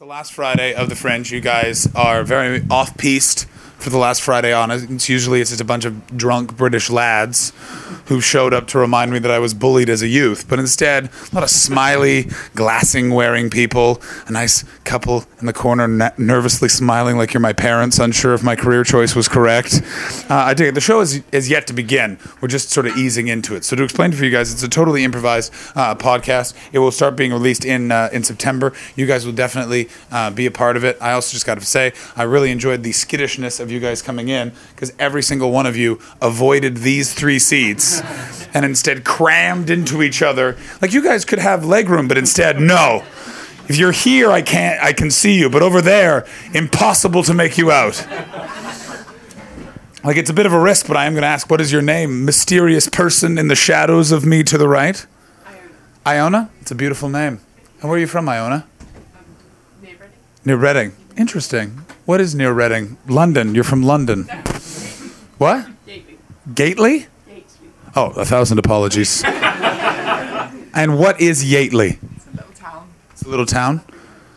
the last Friday of the Fringe. You guys are very off piste for the last Friday on. It's usually it's just a bunch of drunk British lads who showed up to remind me that I was bullied as a youth. But instead, a lot of smiley, glassing wearing people, a nice couple in the corner ne- nervously smiling like you're my parents, unsure if my career choice was correct. Uh, I dig it. The show is, is yet to begin. We're just sort of easing into it. So to explain for you guys, it's a totally improvised uh, podcast. It will start being released in uh, in September. You guys will definitely uh, be a part of it. I also just got to say, I really enjoyed the skittishness of you guys coming in because every single one of you avoided these three seats and instead crammed into each other. Like you guys could have leg room, but instead, no. If you're here, I can't. I can see you, but over there, impossible to make you out. Like it's a bit of a risk, but I am going to ask, what is your name? Mysterious person in the shadows of me to the right. Iona. It's a beautiful name. And where are you from, Iona? Um, Near Reading. Interesting. What is near Reading? London. You're from London. What? Gately? Oh, a thousand apologies. and what is Yateley? little town It's a little town.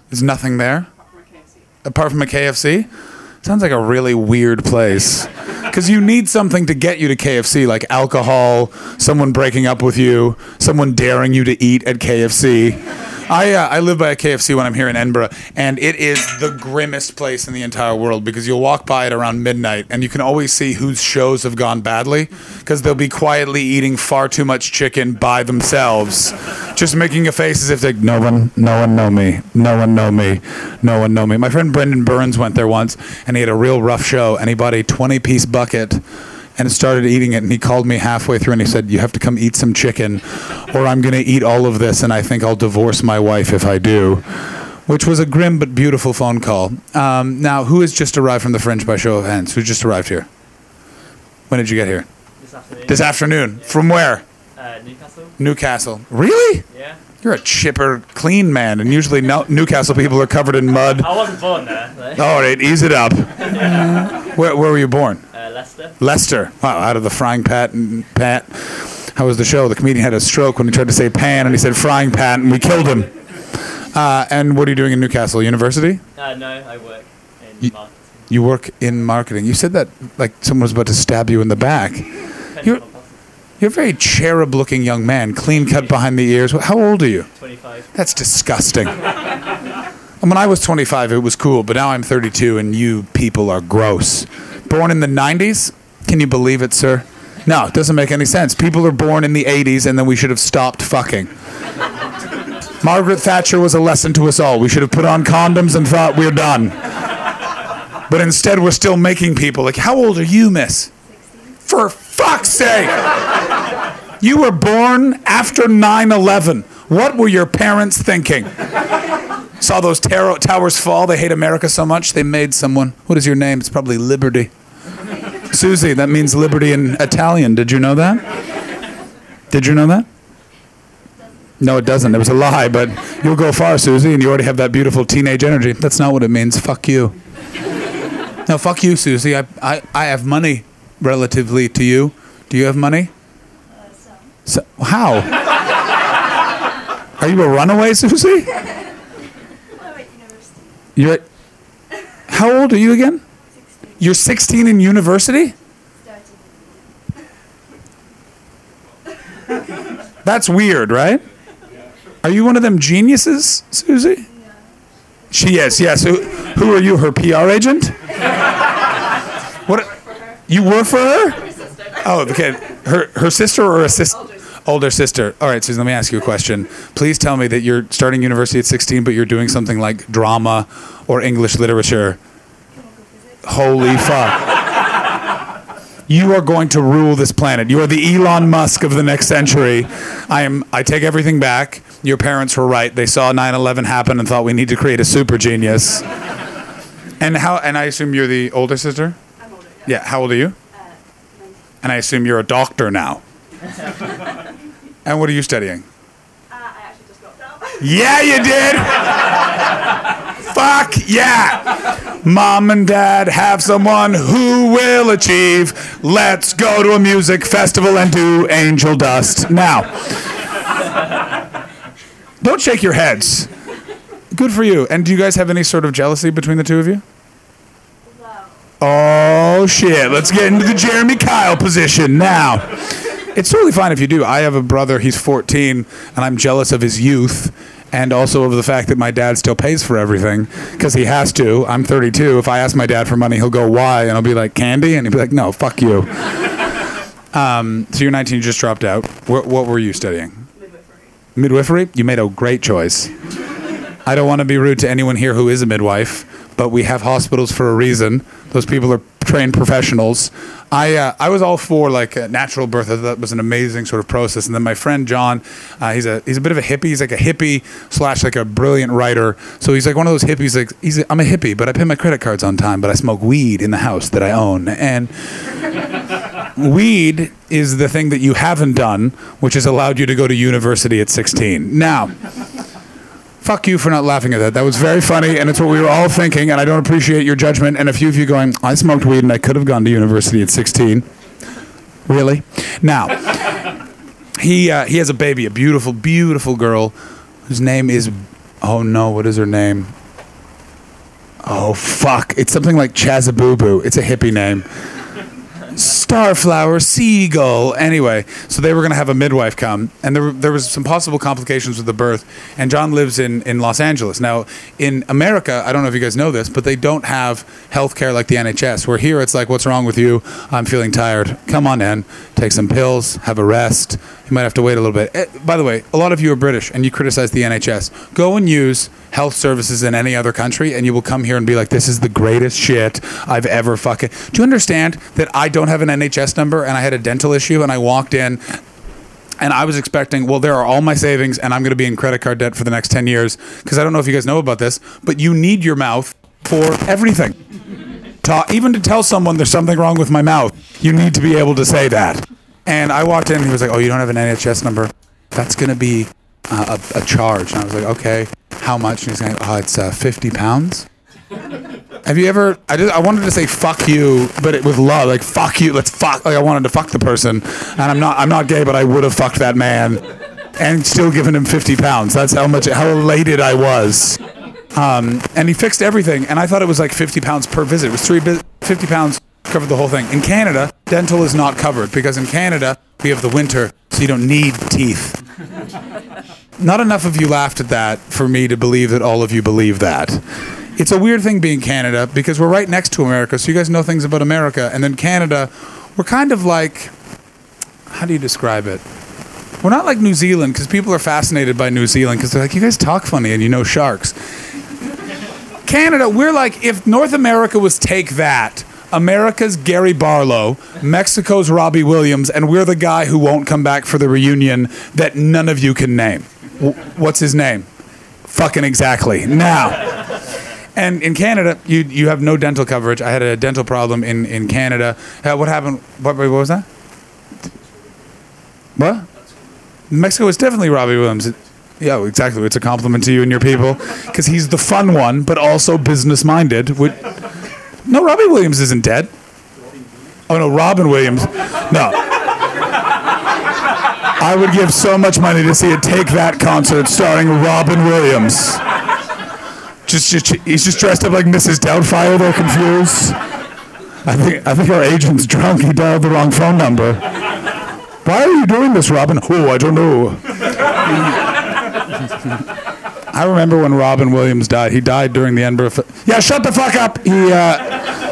There's nothing there Apart from a KFC. apart from a KFC. Sounds like a really weird place. Because you need something to get you to KFC, like alcohol, someone breaking up with you, someone daring you to eat at KFC. I, uh, I live by a KFC when I'm here in Edinburgh, and it is the grimmest place in the entire world because you'll walk by it around midnight and you can always see whose shows have gone badly because they'll be quietly eating far too much chicken by themselves, just making a face as if they no one, no one know me, no one know me, no one know me. My friend Brendon Burns went there once and he had a real rough show and he bought a 20 piece bucket and started eating it and he called me halfway through and he said you have to come eat some chicken or i'm going to eat all of this and i think i'll divorce my wife if i do. Which was a grim but beautiful phone call. Um, now who has just arrived from the fringe by show of hands? Who just arrived here? When did you get here? This afternoon. this afternoon. From where? Uh, Newcastle. newcastle. Really? Yeah. you're a chipper clean man and usually no- newcastle people are covered in mud. I wasn't born there. All right ease it up. Where, where were you born Leicester. Lester. Wow, out of the frying pan. Pat. How was the show? The comedian had a stroke when he tried to say pan and he said frying pan and we killed him. Uh, and what are you doing in Newcastle University? Uh, no, I work in Ye- marketing. You work in marketing. You said that like someone was about to stab you in the back. You're- You're a very cherub looking young man, clean cut behind the ears. How old are you? 25. That's disgusting. when I was 25, it was cool, but now I'm 32 and you people are gross. Born in the 90s? Can you believe it, sir? No, it doesn't make any sense. People are born in the 80s and then we should have stopped fucking. Margaret Thatcher was a lesson to us all. We should have put on condoms and thought we're done. But instead, we're still making people like, how old are you, miss? For fuck's sake! You were born after 9 11. What were your parents thinking? Saw those towers fall. They hate America so much, they made someone. What is your name? It's probably Liberty. Susie, that means liberty in Italian. Did you know that? Did you know that? No, it doesn't. It was a lie, but you'll go far, Susie, and you already have that beautiful teenage energy. That's not what it means. Fuck you. No, fuck you, Susie. I, I, I have money relatively to you. Do you have money? Some. So, how? Are you a runaway, Susie? You're at, how old are you again? You're 16 in university? That's weird, right? Are you one of them geniuses, Susie? She is, yes. Who, who are you, her PR agent? What? You work for her? Oh, okay. Her her sister or a sister? Older sister. All right, Susan, let me ask you a question. Please tell me that you're starting university at 16, but you're doing something like drama or English literature. Holy fuck. You are going to rule this planet. You are the Elon Musk of the next century. I am I take everything back. Your parents were right. They saw 9/11 happen and thought we need to create a super genius. And how and I assume you're the older sister? I'm older. Yeah, how old are you? And I assume you're a doctor now. and what are you studying? Uh, I actually just dropped out. Yeah, you did. Fuck yeah. Mom and dad have someone who will achieve. Let's go to a music festival and do angel dust. Now, don't shake your heads. Good for you. And do you guys have any sort of jealousy between the two of you? Well, Oh shit! Let's get into the Jeremy Kyle position now. It's totally fine if you do. I have a brother. He's 14, and I'm jealous of his youth, and also of the fact that my dad still pays for everything because he has to. I'm 32. If I ask my dad for money, he'll go, "Why?" And I'll be like, "Candy," and he'll be like, "No, fuck you." Um, so you're 19. You just dropped out. What, what were you studying? midwifery. Midwifery. You made a great choice. I don't want to be rude to anyone here who is a midwife, but we have hospitals for a reason. Those people are trained professionals. I uh, I was all for like natural birth. That was an amazing sort of process. And then my friend John, uh, he's a he's a bit of a hippie. He's like a hippie slash like a brilliant writer. So he's like one of those hippies. Like he's a, I'm a hippie, but I pay my credit cards on time. But I smoke weed in the house that I own. And weed is the thing that you haven't done, which has allowed you to go to university at 16. Now, fuck you for not laughing at that. That was very funny, and it's what we were all thinking, and I don't appreciate your judgment. And a few of you going, I smoked weed and I could have gone to university at 16. Really? Now, he, uh, he has a baby, a beautiful, beautiful girl whose name is, oh no, what is her name? Oh, fuck. It's something like Chazabubu. It's a hippie name. Starflower, seagull. Anyway, so they were going to have a midwife come, and there, there was some possible complications with the birth. And John lives in, in Los Angeles. Now, in America, I don't know if you guys know this, but they don't have health care like the NHS, where here it's like, what's wrong with you? I'm feeling tired. Come on in, take some pills, have a rest. You might have to wait a little bit. Eh, by the way, a lot of you are British, and you criticize the NHS. Go and use health services in any other country, and you will come here and be like, this is the greatest shit I've ever fucking. Do you understand that I don't have an NHS number and I had a dental issue and I walked in and I was expecting, well, there are all my savings and I'm going to be in credit card debt for the next 10 years because I don't know if you guys know about this, but you need your mouth for everything. Ta- even to tell someone there's something wrong with my mouth, you need to be able to say that. And I walked in and he was like, oh, you don't have an NHS number? That's to be uh, a, a charge. And I was like, okay, how much? And he's going, oh, it's uh, 50 pounds. Have you ever? I did. I wanted to say "fuck you," but it with love, like "fuck you." Let's fuck. Like I wanted to fuck the person, and I'm not. I'm not gay, but I would have fucked that man, and still given him 50 pounds. That's how much. How elated I was. Um, and he fixed everything, and I thought it was like 50 pounds per visit. It was three. bi- 50 pounds covered the whole thing. In Canada, dental is not covered because in Canada we have the winter, so you don't need teeth. Not enough of you laughed at that for me to believe that all of you believe that. It's a weird thing being Canada because we're right next to America, so you guys know things about America. And then Canada, we're kind of like, how do you describe it? We're not like New Zealand because people are fascinated by New Zealand because they're like, you guys talk funny and you know sharks. Canada, we're like, if North America was take that, America's Gary Barlow, Mexico's Robbie Williams, and we're the guy who won't come back for the reunion that none of you can name. W- what's his name? Fucking exactly. Now, and in Canada, you you have no dental coverage. I had a dental problem in in Canada. Uh, what happened? What, what was that? What? Mexico is definitely Robbie Williams. Yeah, exactly. It's a compliment to you and your people because he's the fun one, but also business minded. Would, no, Robbie Williams isn't dead. Oh no, Robin Williams. No. I would give so much money to see a Take That concert starring Robin Williams. Just, just he's just dressed up like Mrs. Doubtfire. They're confused. I think I think our agent's drunk. He dialed the wrong phone number. Why are you doing this, Robin? Oh, I don't know. I remember when Robin Williams died. He died during the Edinburgh. Fi- yeah, shut the fuck up. He. Uh,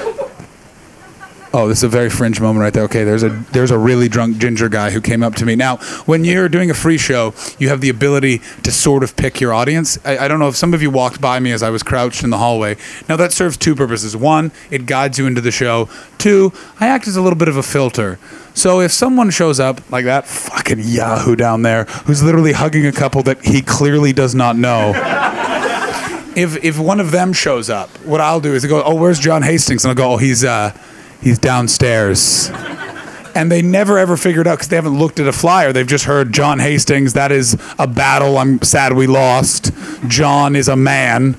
Oh, this is a very fringe moment right there. Okay, there's a there's a really drunk ginger guy who came up to me. Now, when you're doing a free show, you have the ability to sort of pick your audience. I, I don't know if some of you walked by me as I was crouched in the hallway. Now that serves two purposes. One, it guides you into the show. Two, I act as a little bit of a filter. So if someone shows up like that fucking Yahoo down there, who's literally hugging a couple that he clearly does not know. if if one of them shows up, what I'll do is I go, "Oh, where's John Hastings?" And I'll go, "Oh, he's uh, he's downstairs." And they never ever figured out because they haven't looked at a flyer. They've just heard John Hastings. That is a battle. I'm sad we lost. John is a man.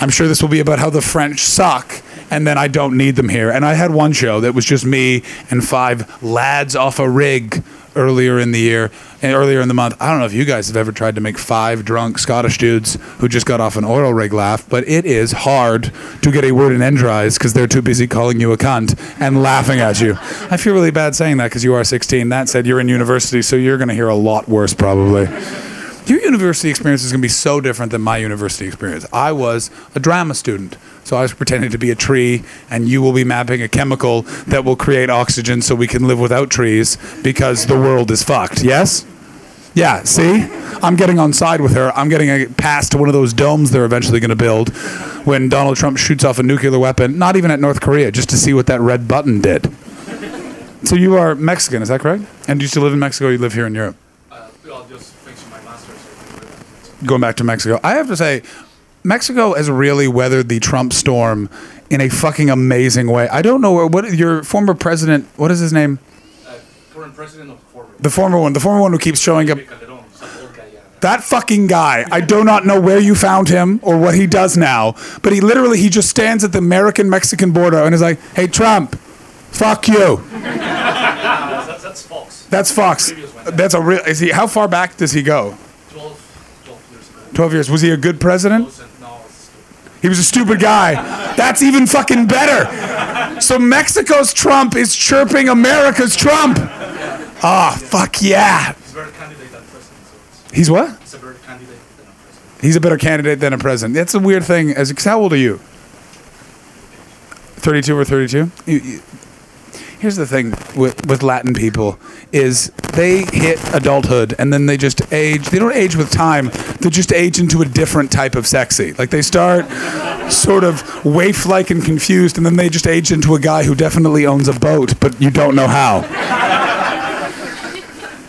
I'm sure this will be about how the French suck. And then I don't need them here. And I had one show that was just me and five lads off a rig earlier in the year and earlier in the month. I don't know if you guys have ever tried to make five drunk Scottish dudes who just got off an oil rig laugh, but it is hard to get a word in edgewise because they're too busy calling you a cunt and laughing at you. I feel really bad saying that because you are 16. That said, you're in university, so you're going to hear a lot worse probably. Your university experience is going to be so different than my university experience. I was a drama student, so I was pretending to be a tree, and you will be mapping a chemical that will create oxygen so we can live without trees because the world is fucked. Yes? Yeah, see? I'm getting on side with her. I'm getting a pass to one of those domes they're eventually going to build when Donald Trump shoots off a nuclear weapon, not even at North Korea, just to see what that red button did. So you are Mexican, is that correct? And you used to live in Mexico, you live here in Europe? Uh, I'll just finish my master's. so I can do that. going back to Mexico. I have to say, Mexico has really weathered the Trump storm in a fucking amazing way. I don't know what your former president. What is his name? Uh, current president of former. The former one. The former one who keeps showing up. Felipe Calderón, some old guy, yeah. That fucking guy. I do not know where you found him or what he does now, but he literally he just stands at the American Mexican border and is like, "Hey Trump, fuck you." That's, that's, that's Fox. That's Fox. That's a real. Is he? How far back does he go? 12, 12 years ago. Twelve years. Was he a good president? Wasn't- No, it's stupid. He was a stupid guy. That's even fucking better. So Mexico's Trump is chirping America's Trump. Ah, fuck yeah. He's a better candidate than president. He's what? He's a better candidate than a president. That's a weird thing. As how old are you? 32 or 32? Here's the thing with, with Latin people is they hit adulthood and then they just age. They don't age with time. They just age into a different type of sexy. Like they start sort of waif-like and confused, and then they just age into a guy who definitely owns a boat, but you don't know how.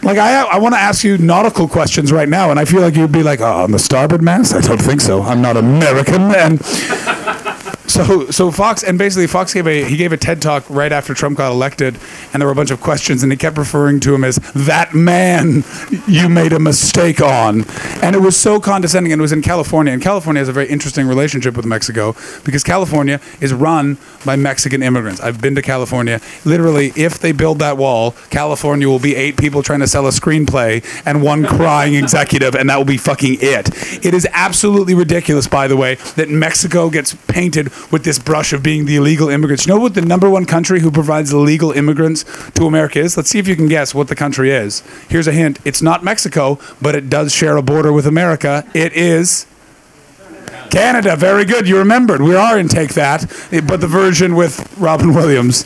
Like I, I want to ask you nautical questions right now, and I feel like you'd be like, "Oh, on the starboard mast? I don't think so. I'm not American." And so, so Fox, and basically Fox gave a he gave a TED talk right after Trump got elected, and there were a bunch of questions, and he kept referring to him as that man you made a mistake on, and it was so condescending. And it was in California, and California has a very interesting relationship with Mexico because California is run by Mexican immigrants. I've been to California. Literally, if they build that wall, California will be eight people trying to sell a screenplay and one crying executive, and that will be fucking it. It is absolutely ridiculous, by the way, that Mexico gets painted with this brush of being the illegal immigrants. You know what the number one country who provides illegal immigrants to America is? Let's see if you can guess what the country is. Here's a hint it's not Mexico, but it does share a border with America. It is. Canada, very good. You remembered. We are in Take That, but the version with Robin Williams.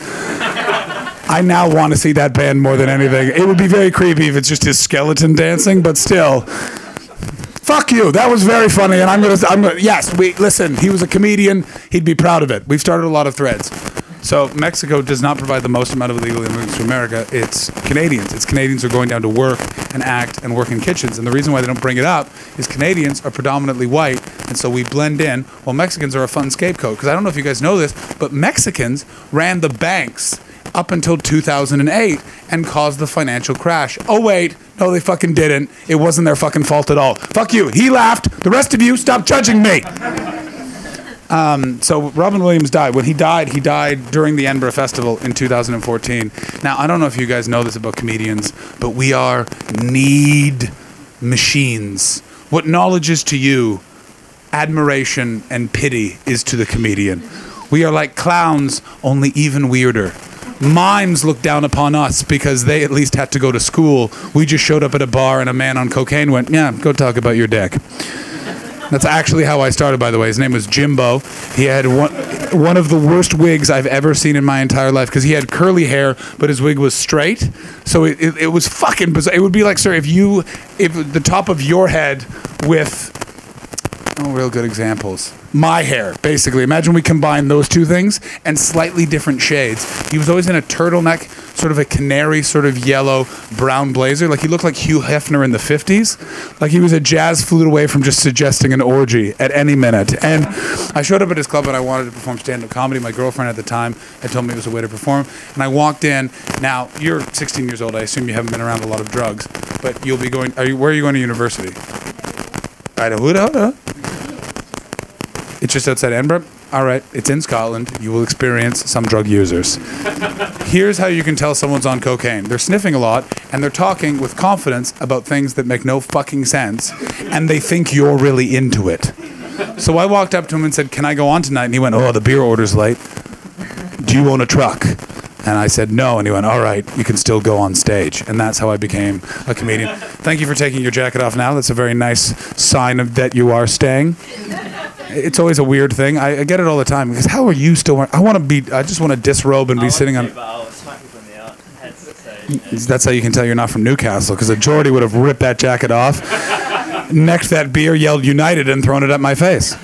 I now want to see that band more than anything. It would be very creepy if it's just his skeleton dancing, but still. Fuck you. That was very funny, and I'm gonna. I'm gonna. Yes, we listen. He was a comedian. He'd be proud of it. We've started a lot of threads. So Mexico does not provide the most amount of illegal immigrants to America. It's Canadians. It's Canadians who are going down to work and act and work in kitchens. And the reason why they don't bring it up is Canadians are predominantly white, and so we blend in. While Mexicans are a fun scapegoat. Because I don't know if you guys know this, but Mexicans ran the banks up until 2008 and caused the financial crash. Oh wait, no, they fucking didn't. It wasn't their fucking fault at all. Fuck you. He laughed. The rest of you, stop judging me. Um, so Robin Williams died. When he died, he died during the Edinburgh Festival in 2014. Now I don't know if you guys know this about comedians, but we are need machines. What knowledge is to you, admiration and pity is to the comedian. We are like clowns, only even weirder. Mimes look down upon us because they at least had to go to school. We just showed up at a bar and a man on cocaine went, Yeah, go talk about your dick. That's actually how I started, by the way. His name was Jimbo. He had one, one of the worst wigs I've ever seen in my entire life because he had curly hair, but his wig was straight. So it, it, it was fucking bizarre. It would be like, sir, if you, if the top of your head with Oh, real good examples. My hair, basically. Imagine we combine those two things and slightly different shades. He was always in a turtleneck, sort of a canary, sort of yellow, brown blazer. Like he looked like Hugh Hefner in the 50s. Like he was a jazz flute away from just suggesting an orgy at any minute. And I showed up at his club and I wanted to perform stand up comedy. My girlfriend at the time had told me it was a way to perform. And I walked in. Now, you're 16 years old. I assume you haven't been around a lot of drugs, but you'll be going. Are you, where are you going to university? Idaho. It's just outside Edinburgh. All right, it's in Scotland. You will experience some drug users. Here's how you can tell someone's on cocaine. They're sniffing a lot and they're talking with confidence about things that make no fucking sense and they think you're really into it. So I walked up to him and said, "Can I go on tonight?" And he went, "Oh, the beer order's late. Do you own a truck?" And I said, "No." And he went, "All right, you can still go on stage." And that's how I became a comedian. Thank you for taking your jacket off now. That's a very nice sign of that you are staying it's always a weird thing. I, I get it all the time because how are you still wearing? I want to be. I just want to disrobe and I be sitting on. But I'll smack people in the ar- heads. So, you know. That's how you can tell you're not from Newcastle because a Geordie would have ripped that jacket off, necked that beer, yelled "United" and thrown it at my face.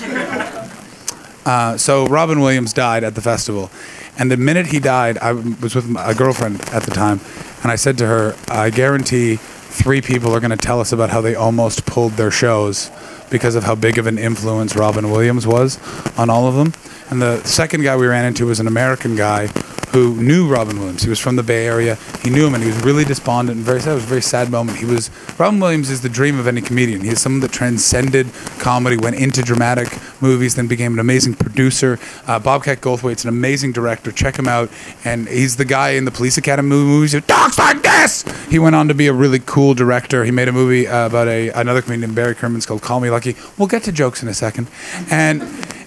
Uh, so Robin Williams died at the festival, and the minute he died, I was with a girlfriend at the time, and I said to her, "I guarantee three people are going to tell us about how they almost pulled their shows because of how big of an influence Robin Williams was on all of them." And the second guy we ran into was an American guy who knew Robin Williams. He was from the Bay Area. He knew him, and he was really despondent and very sad. It was a very sad moment. He was Robin Williams is the dream of any comedian. He is someone that transcended comedy, went into dramatic movies, then became an amazing producer. Uh, Bobcat Goldthwait's an amazing director. Check him out. And he's the guy in the Police Academy movies. who Talks like this. He went on to be a really cool director. He made a movie uh, about a another comedian, Barry Crimmins, called Call Me Lucky. We'll get to jokes in a second. And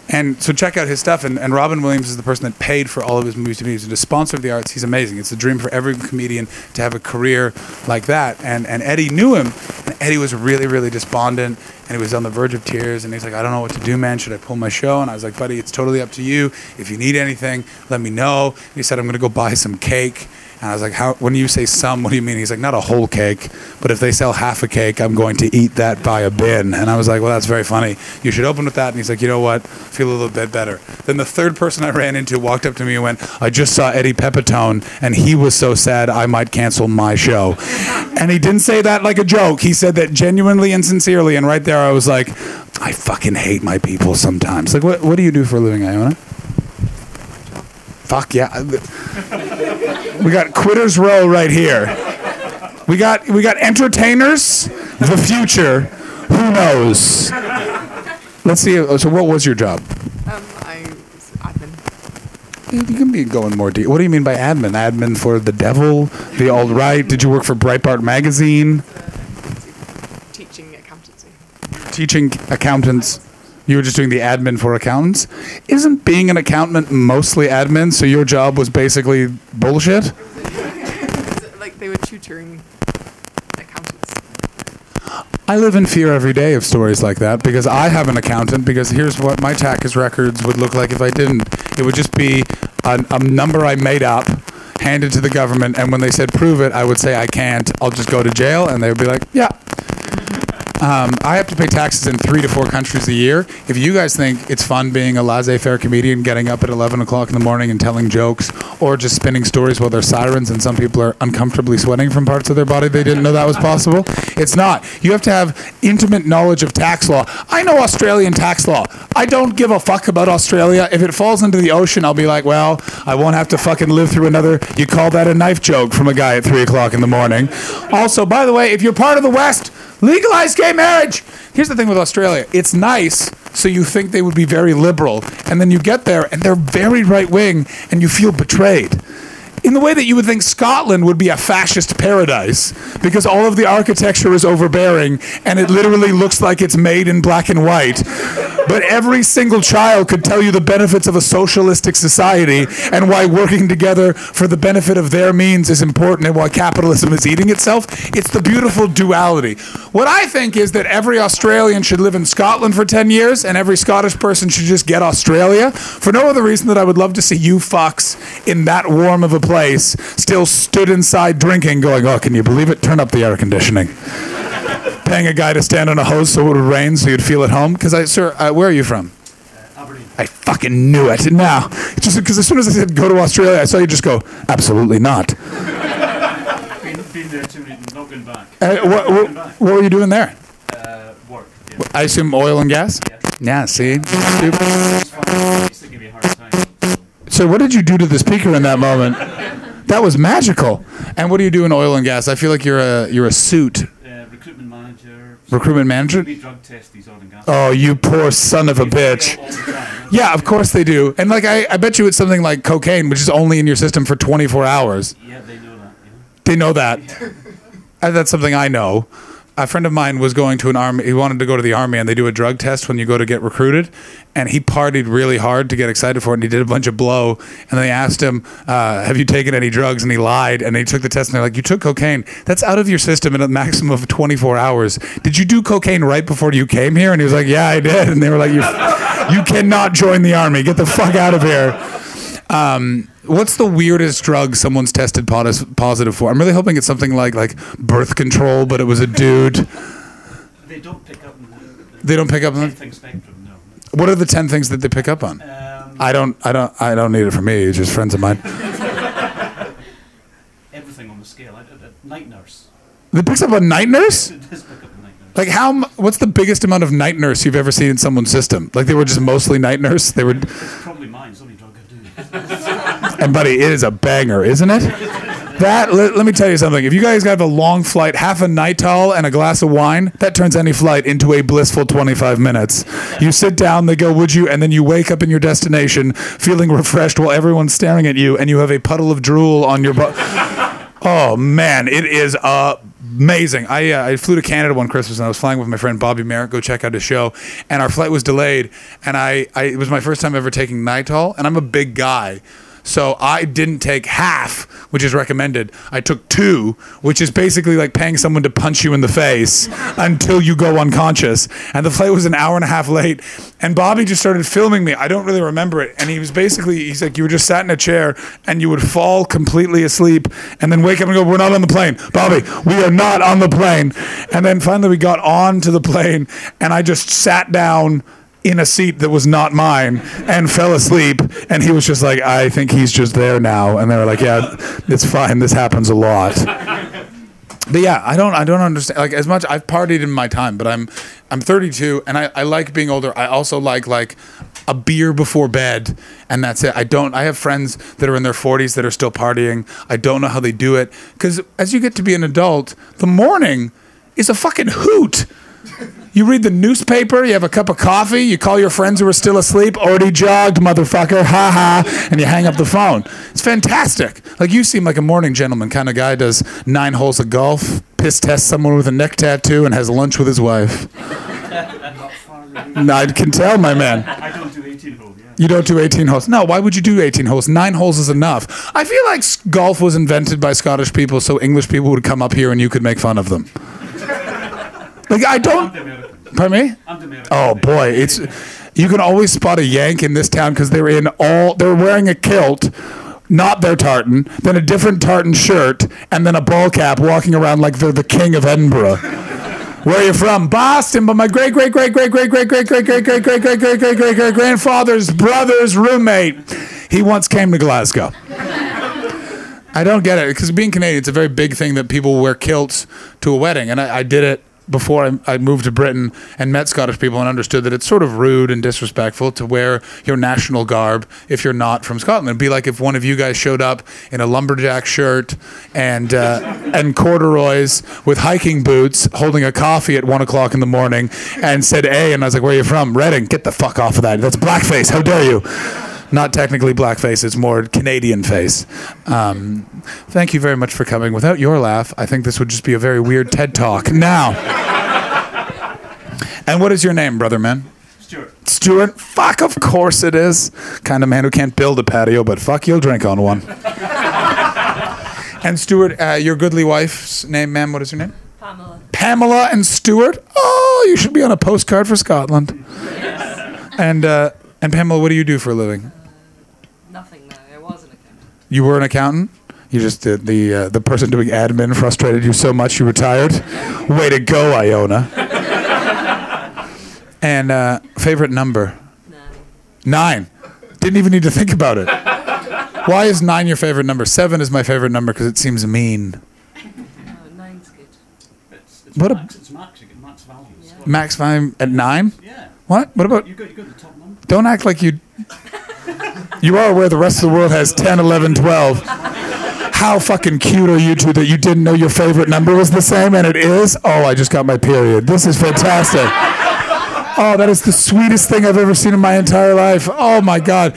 and so check out his stuff. And, and Robin Williams is the person that paid for all of his movies to be. He's a sponsor of the arts. He's amazing. It's a dream for every comedian to have a career like that. And and Eddie knew him. And Eddie was really really despondent. And he was on the verge of tears. And he's like, I don't know what to do, man. Should I pull my show? And I was like, buddy, it's totally up to you. If you need anything, let me know. He said, I'm going to go buy some cake. And I was like, "How? When you say some, what do you mean?" He's like, "Not a whole cake, but if they sell half a cake, I'm going to eat that by a bin." And I was like, "Well, that's very funny. You should open with that." And he's like, "You know what? Feel a little bit better." Then the third person I ran into walked up to me and went, "I just saw Eddie Pepitone, and he was so sad I might cancel my show." and he didn't say that like a joke. He said that genuinely and sincerely. And right there, I was like, "I fucking hate my people sometimes." Like, what what do you do for a living, Iona? Fuck yeah. We got quitters row right here. We got we got entertainers, the future. Who knows? Let's see. uh, So, what was your job? Um, I was admin. You can be going more deep. What do you mean by admin? Admin for the devil, the alt right? Did you work for Breitbart magazine, teaching accountancy. teaching accountants? You were just doing the admin for accountants. Isn't being an accountant mostly admin? So your job was basically bullshit. like they were tutoring accountants. I live in fear every day of stories like that because I have an accountant. Because here's what my tax records would look like if I didn't. It would just be a, a number I made up, handed to the government, and when they said prove it, I would say I can't. I'll just go to jail, and they would be like, yeah. Um, I have to pay taxes in three to four countries a year. If you guys think it's fun being a laissez-faire comedian, getting up at 11 o'clock in the morning and telling jokes, or just spinning stories while there's sirens and some people are uncomfortably sweating from parts of their body they didn't know that was possible, it's not. You have to have intimate knowledge of tax law. I know Australian tax law. I don't give a fuck about Australia. If it falls into the ocean, I'll be like, well, I won't have to fucking live through another. You call that a knife joke from a guy at three o'clock in the morning. Also, by the way, if you're part of the West, legalize gay marriage. Here's the thing with Australia it's nice, so you think they would be very liberal, and then you get there and they're very right wing, and you feel betrayed. In the way that you would think Scotland would be a fascist paradise because all of the architecture is overbearing and it literally looks like it's made in black and white. But every single child could tell you the benefits of a socialistic society and why working together for the benefit of their means is important and why capitalism is eating itself. It's the beautiful duality. What I think is that every Australian should live in Scotland for 10 years and every Scottish person should just get Australia for no other reason that I would love to see you fucks in that warm of a place still stood inside drinking going, oh, can you believe it? Turn up the air conditioning. Paying a guy to stand on a hose so it would rain so you'd feel at home. Because I, sir, uh, where are you from? Aberdeen. I fucking knew it. Now, just because as soon as I said go to Australia, I saw you just go, absolutely not. Been, been there too, many, not going back. Uh, what, what, what were you doing there? Uh, work. Yeah. I assume oil and gas? Yeah. Yeah, see? So, what did you do to the speaker in that moment? That was magical. And what do you do in oil and gas? I feel like you're a you're a suit. Uh, recruitment manager, Recruitment manager? We drug test these oil and gas. Oh, you poor son of a bitch. All the time. Yeah, of course they do. And like I, I bet you it's something like cocaine, which is only in your system for 24 hours. Yeah, they know that. Yeah. They know that. And that's something I know. A friend of mine was going to an army. He wanted to go to the army, and they do a drug test when you go to get recruited. And he partied really hard to get excited for it, and he did a bunch of blow. And they asked him, uh, "Have you taken any drugs?" And he lied. And they took the test, and they're like, "You took cocaine. That's out of your system in a maximum of 24 hours. Did you do cocaine right before you came here?" And he was like, "Yeah, I did." And they were like, "You, you cannot join the army. Get the fuck out of here." Um, what's the weirdest drug someone's tested pos- positive for? I'm really hoping it's something like like birth control, but it was a dude. They don't pick up on the, They don't pick up on- spectrum. No. What are the ten things that they pick up on? Um, I don't, I don't, I don't need it for me. It's just friends of mine. everything on the scale. I- night nurse. It picks up a night nurse. It does pick up on night nurse. Like how? What's the biggest amount of night nurse you've ever seen in someone's system? Like they were just mostly night nurse. They were, It's probably mine. It's the only drug I do. and buddy, it is a banger, isn't it? That let, let me tell you something. If you guys have a long flight, half a Nytol and a glass of wine, that turns any flight into a blissful 25 minutes. You sit down, they go, "Would you?" and then you wake up in your destination feeling refreshed while everyone's staring at you, and you have a puddle of drool on your butt. Oh man, it is amazing. I uh, I flew to Canada one Christmas and I was flying with my friend Bobby Merritt go check out his show, and our flight was delayed. And I, I it was my first time ever taking Nytol, and I'm a big guy. So I didn't take half, which is recommended. I took two, which is basically like paying someone to punch you in the face until you go unconscious. And the flight was an hour and a half late. And Bobby just started filming me. I don't really remember it. And he was basically, he's like, you were just sat in a chair and you would fall completely asleep and then wake up and go, we're not on the plane. Bobby, we are not on the plane. And then finally we got onto the plane and I just sat down in a seat that was not mine and fell asleep. And he was just like i think he's just there now. And they were like yeah it's fine. This happens a lot. But yeah i don't i don't understand. Like as much i've partied in my time but i'm i'm 32 and i, I like being older. I also like like a beer before bed and that's it. I don't i have friends that are in their 40s that are still partying. I don't know how they do it. Because as you get to be an adult the morning is a fucking hoot you read the newspaper, you have a cup of coffee, you call your friends who are still asleep, already jogged, motherfucker, ha ha, and you hang up the phone. It's fantastic. Like you seem like a morning gentleman kind of guy, does nine holes of golf, piss tests someone with a neck tattoo, and has lunch with his wife. Not far removed. No, I can tell, my man. I don't do 18 hole. Yeah. You don't do 18 holes. No, why would you do 18 holes? Nine holes is enough. I feel like golf was invented by Scottish people so English people would come up here and you could make fun of them. Like, I don't. Pardon me? I'm American. Oh boy, it's you can always spot a Yank in this town because they're in all they're wearing a kilt, not their tartan, then a different tartan shirt, and then a ball cap, walking around like they're the king of Edinburgh. Where are you from? Boston, but my great great great great great great great great great great great great great great great great great grandfather's brother's roommate. He once came to Glasgow. I don't get it because being Canadian, it's a very big thing that people wear kilts to a wedding, and I, I did it before I, I moved to Britain and met Scottish people and understood that it's sort of rude and disrespectful to wear your national garb if you're not from Scotland. It'd be like if one of you guys showed up in a lumberjack shirt and uh, and corduroys with hiking boots, holding a coffee at one o'clock in the morning, and said, "Hey," and I was like, "Where are you from?" Reading. Get the fuck off of that. That's blackface. How dare you? Not technically blackface, it's more Canadian face. Um, thank you very much for coming. Without your laugh, I think this would just be a very weird TED talk. Now, and what is your name, brother man? Stuart. Stuart? Fuck, of course it is. Kind of man who can't build a patio, but fuck, you'll drink on one. and Stuart, uh, your goodly wife's name, ma'am, what is her name? Pamela. Pamela and Stuart. Oh, you should be on a postcard for Scotland. And uh, and Pamela, what do you do for a living? You were an accountant. You just did the uh, the person doing admin frustrated you so much you retired. Way to go, Iona. and uh, favorite number Nine. nine. Didn't even need to think about it. Why is nine your favorite number? Seven is my favorite number because it seems mean. Oh, nine's good. It's, it's What a- max. it's max. You get max values. Yeah. Max value at nine. Yeah. What? What about? You got you got the top number. Don't act like you. You are aware the rest of the world has 10, 11, 12. How fucking cute are you two that you didn't know your favorite number was the same and it is? Oh, I just got my period. This is fantastic. Oh, that is the sweetest thing I've ever seen in my entire life. Oh my God.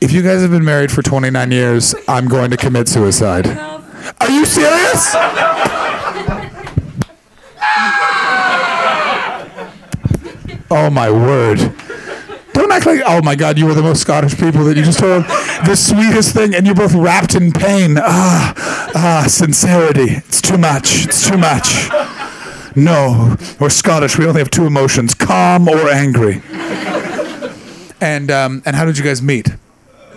If you guys have been married for 29 years, I'm going to commit suicide. Are you serious? Oh my word. Don't act like, oh my God, you were the most Scottish people that you just told the sweetest thing, and you're both wrapped in pain. Ah, ah, sincerity. It's too much. It's too much. No, we're Scottish. We only have two emotions calm or angry. And, um, and how did you guys meet?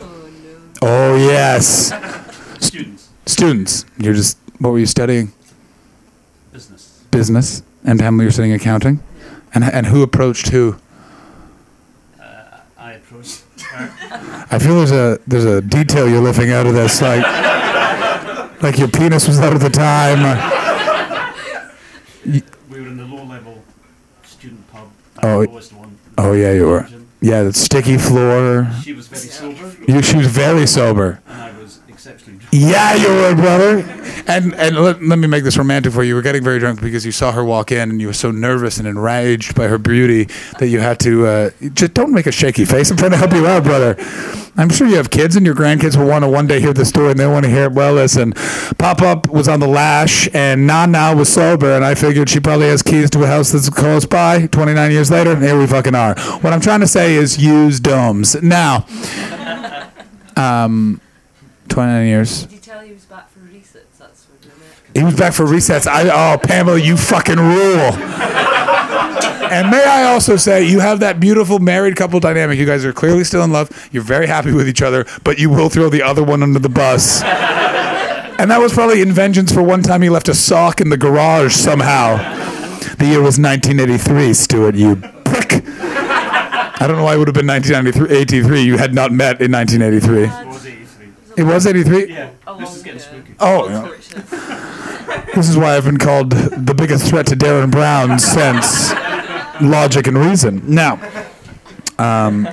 Oh no. Oh, yes. Students, Students. You're just, what were you studying? business. Business. And Pamela, you're studying accounting? And, and who approached who? Uh, I approached her. I feel there's a there's a detail you're lifting out of this, like like your penis was out at the time. We were in the low-level student pub. Oh, I was the. Oh yeah, you were. Yeah, the sticky floor. She was very sober, You, she was very sober. and I was exceptionally drunk. Yeah, you were, brother. And and let, let me make this romantic for you. You were getting very drunk because you saw her walk in, and you were so nervous and enraged by her beauty that you had to uh, just don't make a shaky face. I'm trying to help you out, brother. I'm sure you have kids, and your grandkids will want to one day hear the story, and they want to hear it. Well, listen, Pop Up was on the lash, and Nana was sober, and I figured she probably has keys to a house that's close by. 29 years later, here we fucking are. What I'm trying to say is use domes now. Um, 29 years. Did you tell he was back for resets? That's what we met. He was back for resets. I oh Pamela, you fucking rule. and may I also say, you have that beautiful married couple dynamic. You guys are clearly still in love. You're very happy with each other, but you will throw the other one under the bus. and that was probably in vengeance for one time he left a sock in the garage somehow. The year was 1983, Stuart. You prick. I don't know why it would have been 1983. You had not met in 1983. It was 83. It was 83. Yeah, A this is getting ago. spooky. Oh, yeah. This is why I've been called the biggest threat to Derren Brown since Logic and Reason. Now, um,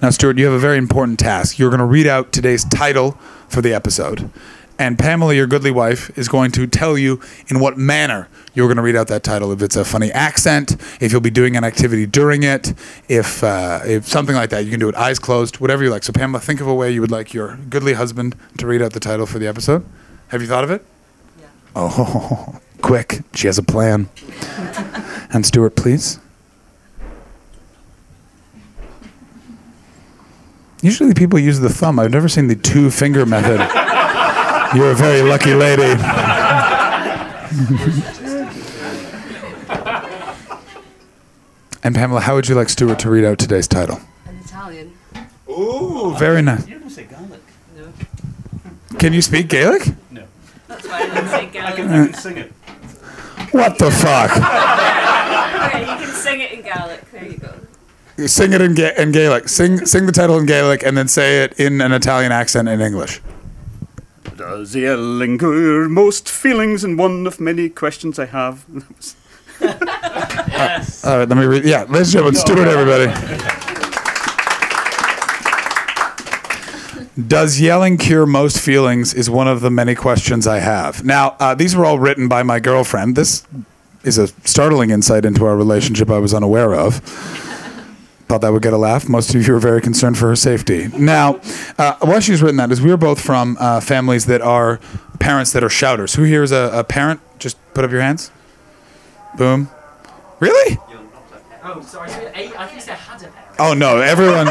now, Stuart, you have a very important task. You're going to read out today's title for the episode, and Pamela, your goodly wife, is going to tell you in what manner you're going to read out that title. If it's a funny accent, if you'll be doing an activity during it, if uh, if something like that, you can do it eyes closed, whatever you like. So, Pamela, think of a way you would like your goodly husband to read out the title for the episode. Have you thought of it? Yeah. Oh, quick. She has a plan. and Stuart, please. Usually people use the thumb. I've never seen the two finger method. You're a very lucky lady. and Pamela, how would you like Stuart to read out today's title? An Italian. Ooh, very nice. You're going say Gaelic? No. Can you speak Gaelic? No. That's why I didn't say I Gaelic. can, I can sing it. What the fuck? Okay, you can sing it in Gaelic. There you go. Sing it in, Ga- in Gaelic. Sing, sing the title in Gaelic and then say it in an Italian accent in English. Does he linger most feelings in one of many questions I have? Yes. All right, let me read. Yeah, ladies and gentlemen, Stuart, everybody. Does yelling cure most feelings? Is one of the many questions I have. Now, uh, these were all written by my girlfriend. This is a startling insight into our relationship I was unaware of. Thought that would get a laugh. Most of you are very concerned for her safety. Now, uh, why she's written that is we are both from uh, families that are parents that are shouters. Who here is a, a parent? Just put up your hands. Boom. Really? Oh, sorry. I, I think you had a parent. Oh no, everyone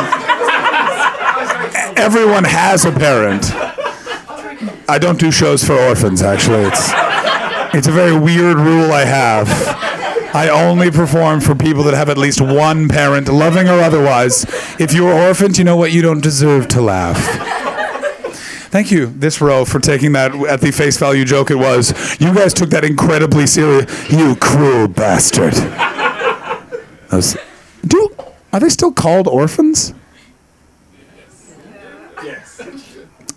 everyone has a parent. I don't do shows for orphans actually. It's it's a very weird rule I have. I only perform for people that have at least one parent, loving or otherwise. If you're orphaned, you know what? You don't deserve to laugh. Thank you, this row, for taking that at the face value joke it was. You guys took that incredibly serious. You cruel bastard. Those, do are they still called orphans? Yes.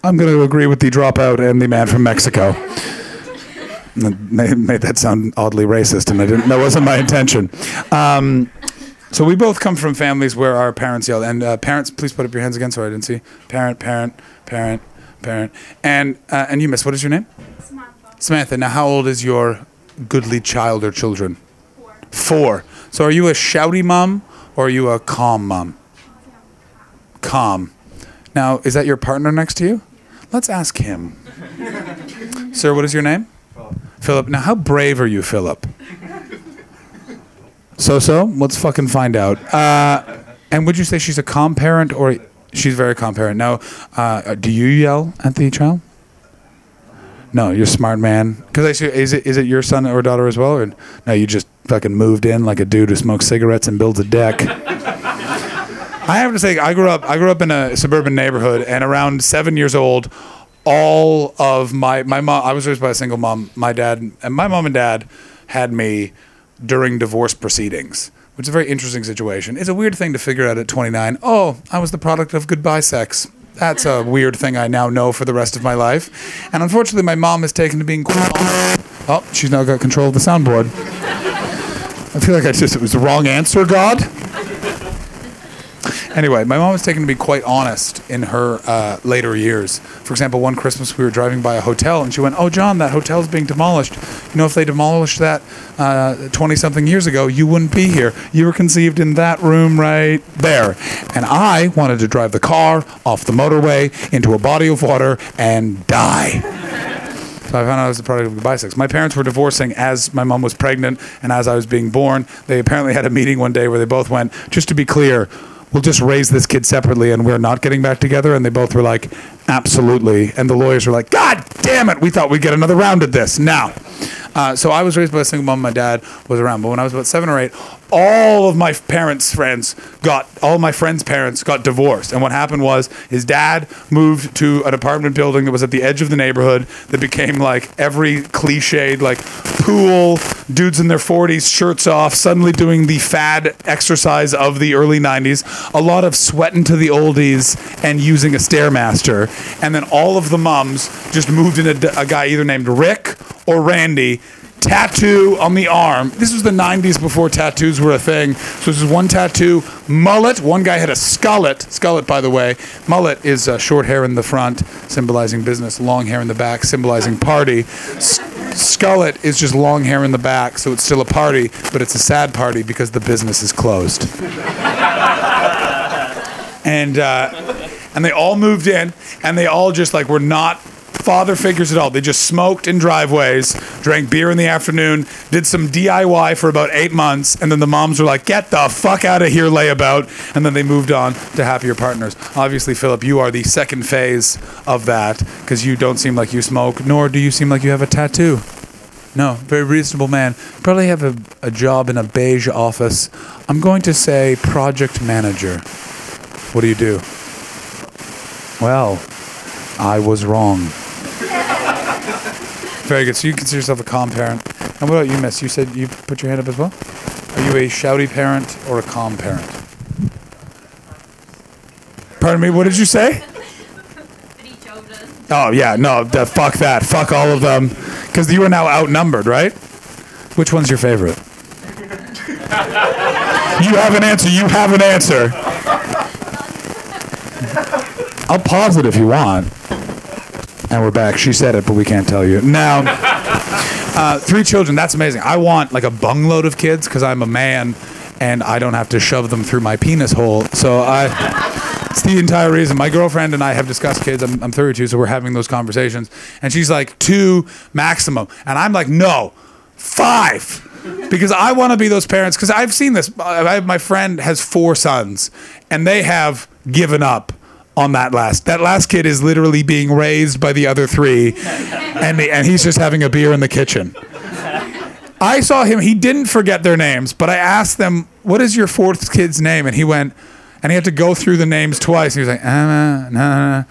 I'm going to agree with the dropout and the man from Mexico. Made, made that sound oddly racist, and I didn't. That wasn't my intention. Um, so we both come from families where our parents yelled. And uh, parents, please put up your hands again, so I didn't see. Parent, parent, parent, parent. And uh, and you, miss, what is your name? Samantha. Samantha. Now, how old is your goodly child or children? Four. Four. So, are you a shouty mom or are you a calm mom? Calm. Now, is that your partner next to you? Let's ask him. Sir, what is your name? Philip. Now, how brave are you, Philip? So so. Let's fucking find out. Uh, and would you say she's a calm parent or she's very calm parent? Now, uh, do you yell at the child? No, you're a smart man. Because I see, is it is it your son or daughter as well, or no? You just fucking moved in like a dude who smokes cigarettes and builds a deck. I have to say, I grew up. I grew up in a suburban neighborhood, and around seven years old, all of my my mom. I was raised by a single mom. My dad and my mom and dad had me during divorce proceedings, which is a very interesting situation. It's a weird thing to figure out at 29. Oh, I was the product of goodbye sex. That's a weird thing I now know for the rest of my life. And unfortunately, my mom has taken to being Oh, she's now got control of the soundboard. I feel like I just, it was the wrong answer, God. Anyway, my mom was taken to be quite honest in her uh, later years. For example, one Christmas we were driving by a hotel and she went, Oh, John, that hotel's being demolished. You know, if they demolished that 20 something years ago, you wouldn't be here. You were conceived in that room right there. And I wanted to drive the car off the motorway into a body of water and die. So I found out I was the product of goodbye sex. My parents were divorcing as my mom was pregnant and as I was being born. They apparently had a meeting one day where they both went, just to be clear, we'll just raise this kid separately and we're not getting back together. And they both were like, absolutely. And the lawyers were like, God damn it, we thought we'd get another round at this. Now, uh, so I was raised by a single mom. My dad was around, but when I was about seven or eight, all of my parents' friends got all my friends' parents got divorced. And what happened was his dad moved to an apartment building that was at the edge of the neighborhood that became like every cliched like pool, dudes in their 40s, shirts off, suddenly doing the fad exercise of the early 90s, a lot of sweating to the oldies and using a stairmaster. And then all of the mums just moved in a, a guy either named Rick or Randy tattoo on the arm. This was the 90s before tattoos were a thing. So this is one tattoo, mullet. One guy had a skullet. Skullet, by the way. Mullet is uh, short hair in the front, symbolizing business, long hair in the back, symbolizing party. S- skullet is just long hair in the back, so it's still a party, but it's a sad party because the business is closed. and uh, and they all moved in, and they all just like were not father figures at all. They just smoked in driveways, drank beer in the afternoon, did some DIY for about eight months, and then the moms were like, "Get the fuck out of here, layabout," and then they moved on to happier partners. Obviously, Philip, you are the second phase of that because you don't seem like you smoke, nor do you seem like you have a tattoo. No, very reasonable man. Probably have a, a job in a beige office. I'm going to say project manager. What do you do? Well, I was wrong. Very good. So you consider yourself a calm parent. And what about you, Miss? You said you put your hand up as well? Are you a shouty parent or a calm parent? Pardon me, what did you say? Oh, yeah, no, the, fuck that. Fuck all of them. Because you are now outnumbered, right? Which one's your favorite? you have an answer. You have an answer. I'll pause it if you want. And we're back. She said it, but we can't tell you. Now, uh, three children, that's amazing. I want like a bungload of kids because I'm a man and I don't have to shove them through my penis hole. So I. It's the entire reason. My girlfriend and I have discussed kids. I'm, I'm 32, so we're having those conversations. And she's like, two maximum. And I'm like, no, five. Because I want to be those parents. Because I've seen this. I, my friend has four sons, and they have given up on that last. That last kid is literally being raised by the other three, and, the, and he's just having a beer in the kitchen. I saw him. He didn't forget their names, but I asked them, "What is your fourth kid's name?" And he went, and he had to go through the names twice. He was like, uh,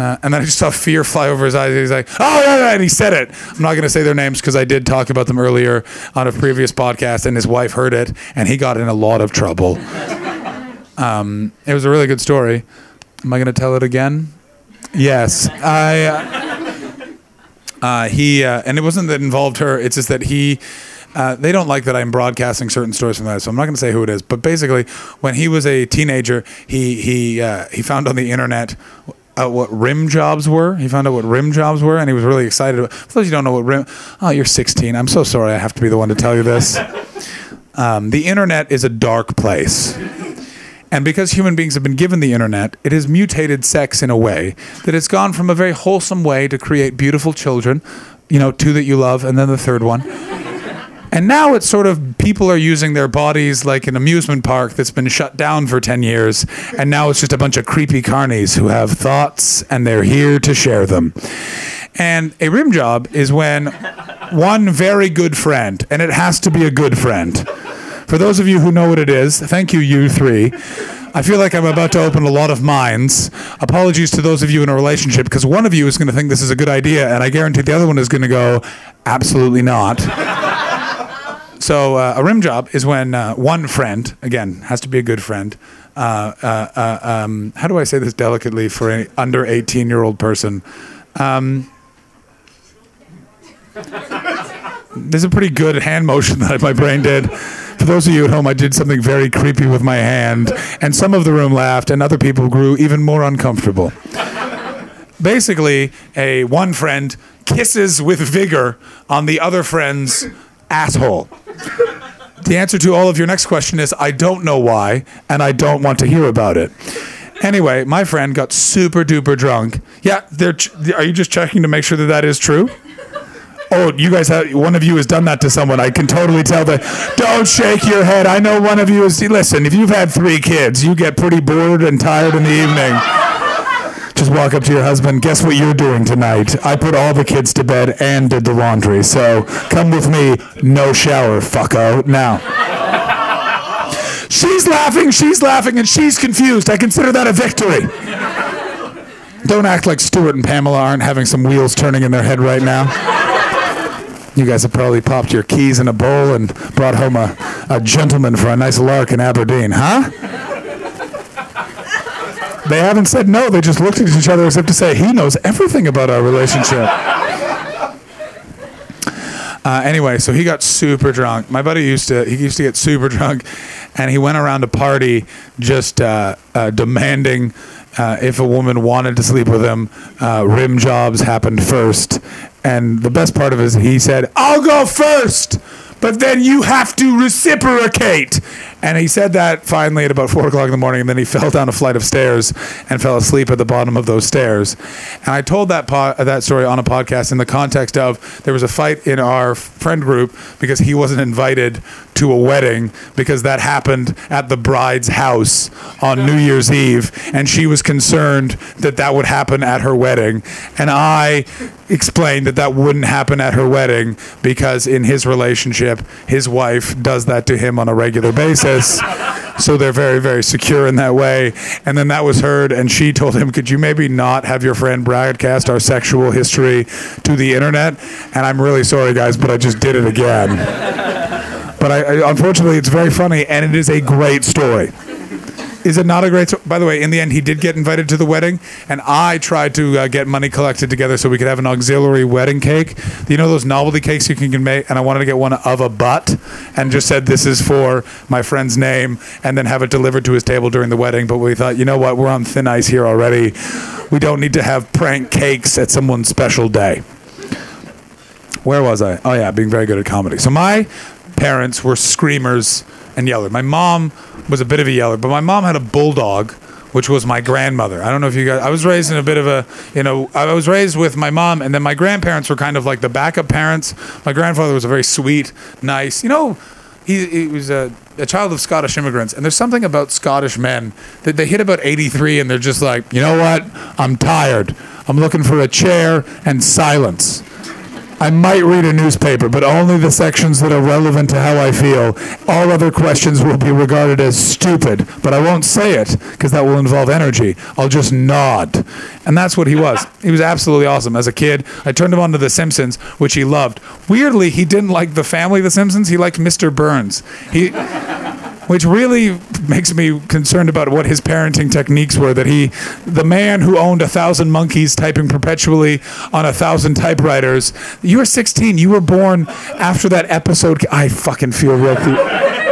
uh, and then I just saw fear fly over his eyes. He's like, "Oh, yeah, yeah," and he said it. I'm not going to say their names because I did talk about them earlier on a previous podcast, and his wife heard it, and he got in a lot of trouble. Um, it was a really good story. Am I going to tell it again? Yes, I. Uh, uh, he uh, and it wasn't that involved her. It's just that he. Uh, they don't like that I'm broadcasting certain stories from that, so I'm not going to say who it is. But basically, when he was a teenager, he he uh, he found on the internet out what rim jobs were. He found out what rim jobs were, and he was really excited. For those you don't know what rim, oh, you're 16. I'm so sorry. I have to be the one to tell you this. Um, the internet is a dark place. And because human beings have been given the internet, it has mutated sex in a way that it's gone from a very wholesome way to create beautiful children, you know, two that you love, and then the third one. And now it's sort of people are using their bodies like an amusement park that's been shut down for 10 years. And now it's just a bunch of creepy carnies who have thoughts and they're here to share them. And a rim job is when one very good friend, and it has to be a good friend. For those of you who know what it is, thank you, you three. I feel like I'm about to open a lot of minds. Apologies to those of you in a relationship because one of you is going to think this is a good idea, and I guarantee the other one is going to go, absolutely not. So uh, a rim job is when uh, one friend, again, has to be a good friend. Uh, uh, uh, um, how do I say this delicately for an under 18 year old person? Um, there's a pretty good hand motion that my brain did. For those of you at home, I did something very creepy with my hand, and some of the room laughed, and other people grew even more uncomfortable. Basically, a one friend kisses with vigor on the other friend's asshole. The answer to all of your next question is I don't know why, and I don't want to hear about it. Anyway, my friend got super duper drunk. Yeah, they're ch- are you just checking to make sure that that is true? Oh, you guys have one of you has done that to someone. I can totally tell that. Don't shake your head. I know one of you is. Listen, if you've had three kids, you get pretty bored and tired in the evening. Just walk up to your husband. Guess what you're doing tonight? I put all the kids to bed and did the laundry. So come with me. No shower, fucko. Now. She's laughing, she's laughing, and she's confused. I consider that a victory. Don't act like Stuart and Pamela aren't having some wheels turning in their head right now. You guys have probably popped your keys in a bowl and brought home a, a gentleman for a nice lark in Aberdeen, huh? They haven't said no, they just looked at each other as if to say, he knows everything about our relationship. Uh, anyway, so he got super drunk. My buddy used to he used to get super drunk, and he went around a party just uh, uh, demanding uh, if a woman wanted to sleep with him, uh, rim jobs happened first. And the best part of it is he said, "I'll go first, but then you have to reciprocate." And he said that finally at about four o'clock in the morning, and then he fell down a flight of stairs and fell asleep at the bottom of those stairs. And I told that po- that story on a podcast in the context of there was a fight in our friend group because he wasn't invited to a wedding because that happened at the bride's house on New Year's Eve, and she was concerned that that would happen at her wedding. And I explained that that wouldn't happen at her wedding because in his relationship, his wife does that to him on a regular basis. So they're very, very secure in that way. And then that was heard, and she told him, Could you maybe not have your friend broadcast our sexual history to the internet? And I'm really sorry, guys, but I just did it again. But I, I, unfortunately, it's very funny, and it is a great story. Is it not a great? By the way, in the end, he did get invited to the wedding, and I tried to uh, get money collected together so we could have an auxiliary wedding cake. You know those novelty cakes you can make? And I wanted to get one of a butt, and just said this is for my friend's name, and then have it delivered to his table during the wedding. But we thought, you know what? We're on thin ice here already. We don't need to have prank cakes at someone's special day. Where was I? Oh yeah, being very good at comedy. So my parents were screamers and yeller. My mom was a bit of a yeller, but my mom had a bulldog, which was my grandmother. I don't know if you guys. I was raised in a bit of a, you know, I was raised with my mom, and then my grandparents were kind of like the backup parents. My grandfather was a very sweet, nice, you know. He, he was a, a child of Scottish immigrants, and there's something about Scottish men that they hit about 83 and they're just like, you know what? I'm tired. I'm looking for a chair and silence. I might read a newspaper, but only the sections that are relevant to how I feel. All other questions will be regarded as stupid, but I won't say it because that will involve energy. I'll just nod. And that's what he was. He was absolutely awesome. As a kid, I turned him on to The Simpsons, which he loved. Weirdly, he didn't like the family The Simpsons, he liked Mr. Burns. He which really makes me concerned about what his parenting techniques were. That he, the man who owned a thousand monkeys typing perpetually on a thousand typewriters, you were 16. You were born after that episode. I fucking feel real.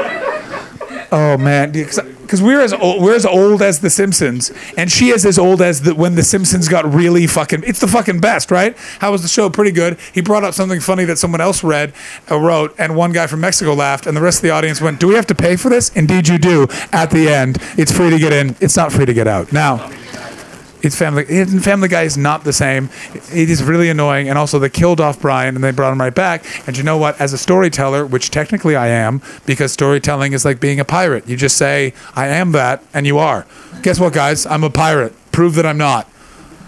Oh man, because we're as old, we're as old as The Simpsons, and she is as old as the, when The Simpsons got really fucking. It's the fucking best, right? How was the show? Pretty good. He brought up something funny that someone else read, uh, wrote, and one guy from Mexico laughed, and the rest of the audience went, "Do we have to pay for this?" Indeed, you do. At the end, it's free to get in. It's not free to get out. Now. It's Family. it- Family Guy is not the same. It is really annoying, and also they killed off Brian and they brought him right back. And you know what? As a storyteller, which technically I am, because storytelling is like being a pirate. You just say, "I am that," and you are. Guess what, guys? I'm a pirate. Prove that I'm not.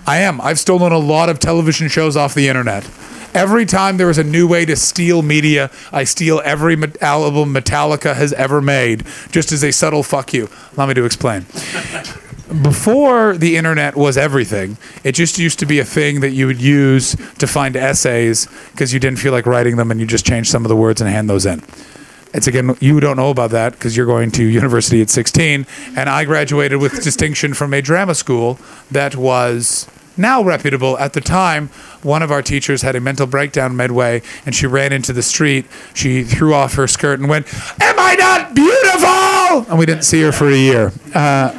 I am. I've stolen a lot of television shows off the internet. Every time there is a new way to steal media, I steal every album Metallica has ever made, just as a subtle fuck you. Allow me to explain before the internet was everything, it just used to be a thing that you would use to find essays because you didn't feel like writing them and you just changed some of the words and hand those in. It's again, you don't know about that because you're going to university at 16, and I graduated with distinction from a drama school that was now reputable. At the time, one of our teachers had a mental breakdown midway, and she ran into the street. She threw off her skirt and went, "Am I not beautiful?" And we didn't see her for a year. Uh,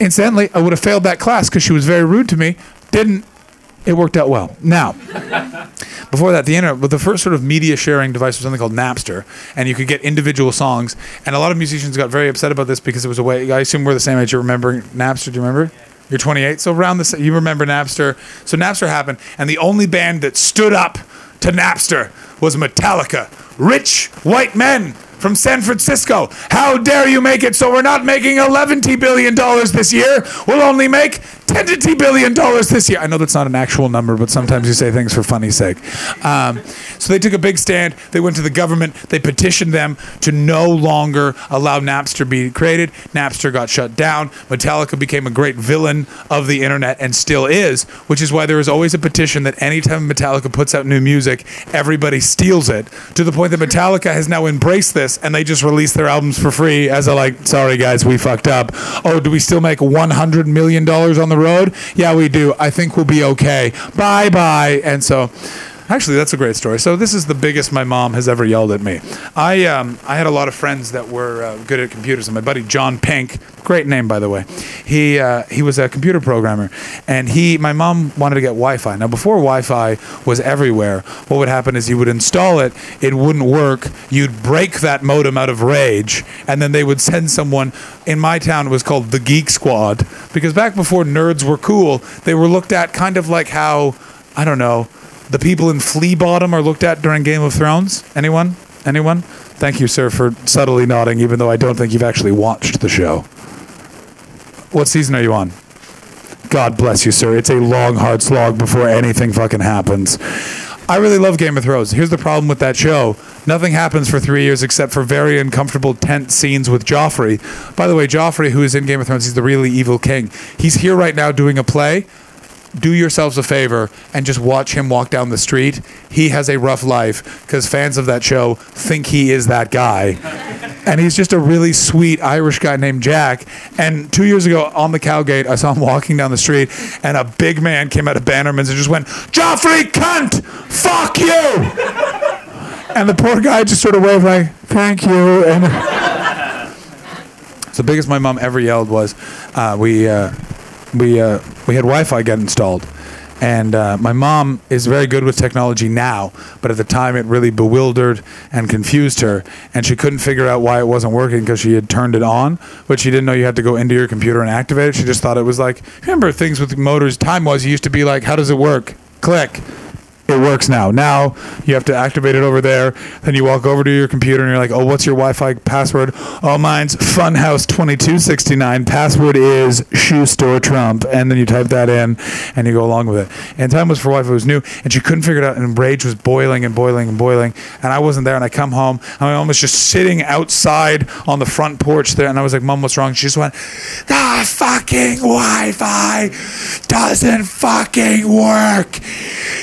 Incidentally, I would have failed that class because she was very rude to me. Didn't. It worked out well. Now, before that, the internet, but the first sort of media sharing device was something called Napster, and you could get individual songs. And a lot of musicians got very upset about this because it was a way. I assume we're the same age. You remember Napster? Do you remember? You're 28, so around this, you remember Napster. So Napster happened, and the only band that stood up to Napster was Metallica. Rich white men from San Francisco. How dare you make it so we're not making 11 billion dollars this year? We'll only make 10 billion dollars this year. I know that's not an actual number, but sometimes you say things for funny's sake. Um, so they took a big stand. They went to the government. They petitioned them to no longer allow Napster to be created. Napster got shut down. Metallica became a great villain of the internet and still is, which is why there is always a petition that anytime Metallica puts out new music, everybody steals it to the point that Metallica has now embraced this and they just release their albums for free as a like, sorry guys, we fucked up. Oh, do we still make $100 million on the road? Yeah, we do. I think we'll be okay. Bye bye. And so. Actually, that's a great story. So this is the biggest my mom has ever yelled at me. I um, I had a lot of friends that were uh, good at computers, and my buddy John Pink, great name by the way, he uh, he was a computer programmer, and he my mom wanted to get Wi-Fi. Now before Wi-Fi was everywhere, what would happen is you would install it, it wouldn't work, you'd break that modem out of rage, and then they would send someone. In my town, it was called the Geek Squad because back before nerds were cool, they were looked at kind of like how I don't know the people in Flea Bottom are looked at during Game of Thrones? Anyone? Anyone? Thank you, sir, for subtly nodding, even though I don't think you've actually watched the show. What season are you on? God bless you, sir. It's a long, hard slog before anything fucking happens. I really love Game of Thrones. Here's the problem with that show. Nothing happens for three years except for very uncomfortable, tense scenes with Joffrey. By the way, Joffrey, who is in Game of Thrones, he's the really evil king. He's here right now doing a play do yourselves a favor and just watch him walk down the street. He has a rough life because fans of that show think he is that guy. and he's just a really sweet Irish guy named Jack. And two years ago on the Cowgate, I saw him walking down the street, and a big man came out of Bannerman's and just went, Joffrey, cunt! Fuck you! and the poor guy just sort of waved like, thank you. And so the biggest my mom ever yelled was, uh, we. Uh, we uh, we had Wi-Fi get installed, and uh, my mom is very good with technology now, but at the time it really bewildered and confused her, and she couldn't figure out why it wasn't working because she had turned it on, but she didn't know you had to go into your computer and activate it. She just thought it was like remember things with motors. Time was you used to be like, how does it work? Click it works now. Now you have to activate it over there. Then you walk over to your computer and you're like, oh, what's your Wi-Fi password? Oh, mine's Funhouse2269. Password is shoe store Trump. And then you type that in and you go along with it. And time was for Wi-Fi was new and she couldn't figure it out. And rage was boiling and boiling and boiling. And I wasn't there. And I come home and my mom was just sitting outside on the front porch there. And I was like, mom, what's wrong? She just went, the fucking Wi-Fi doesn't fucking work.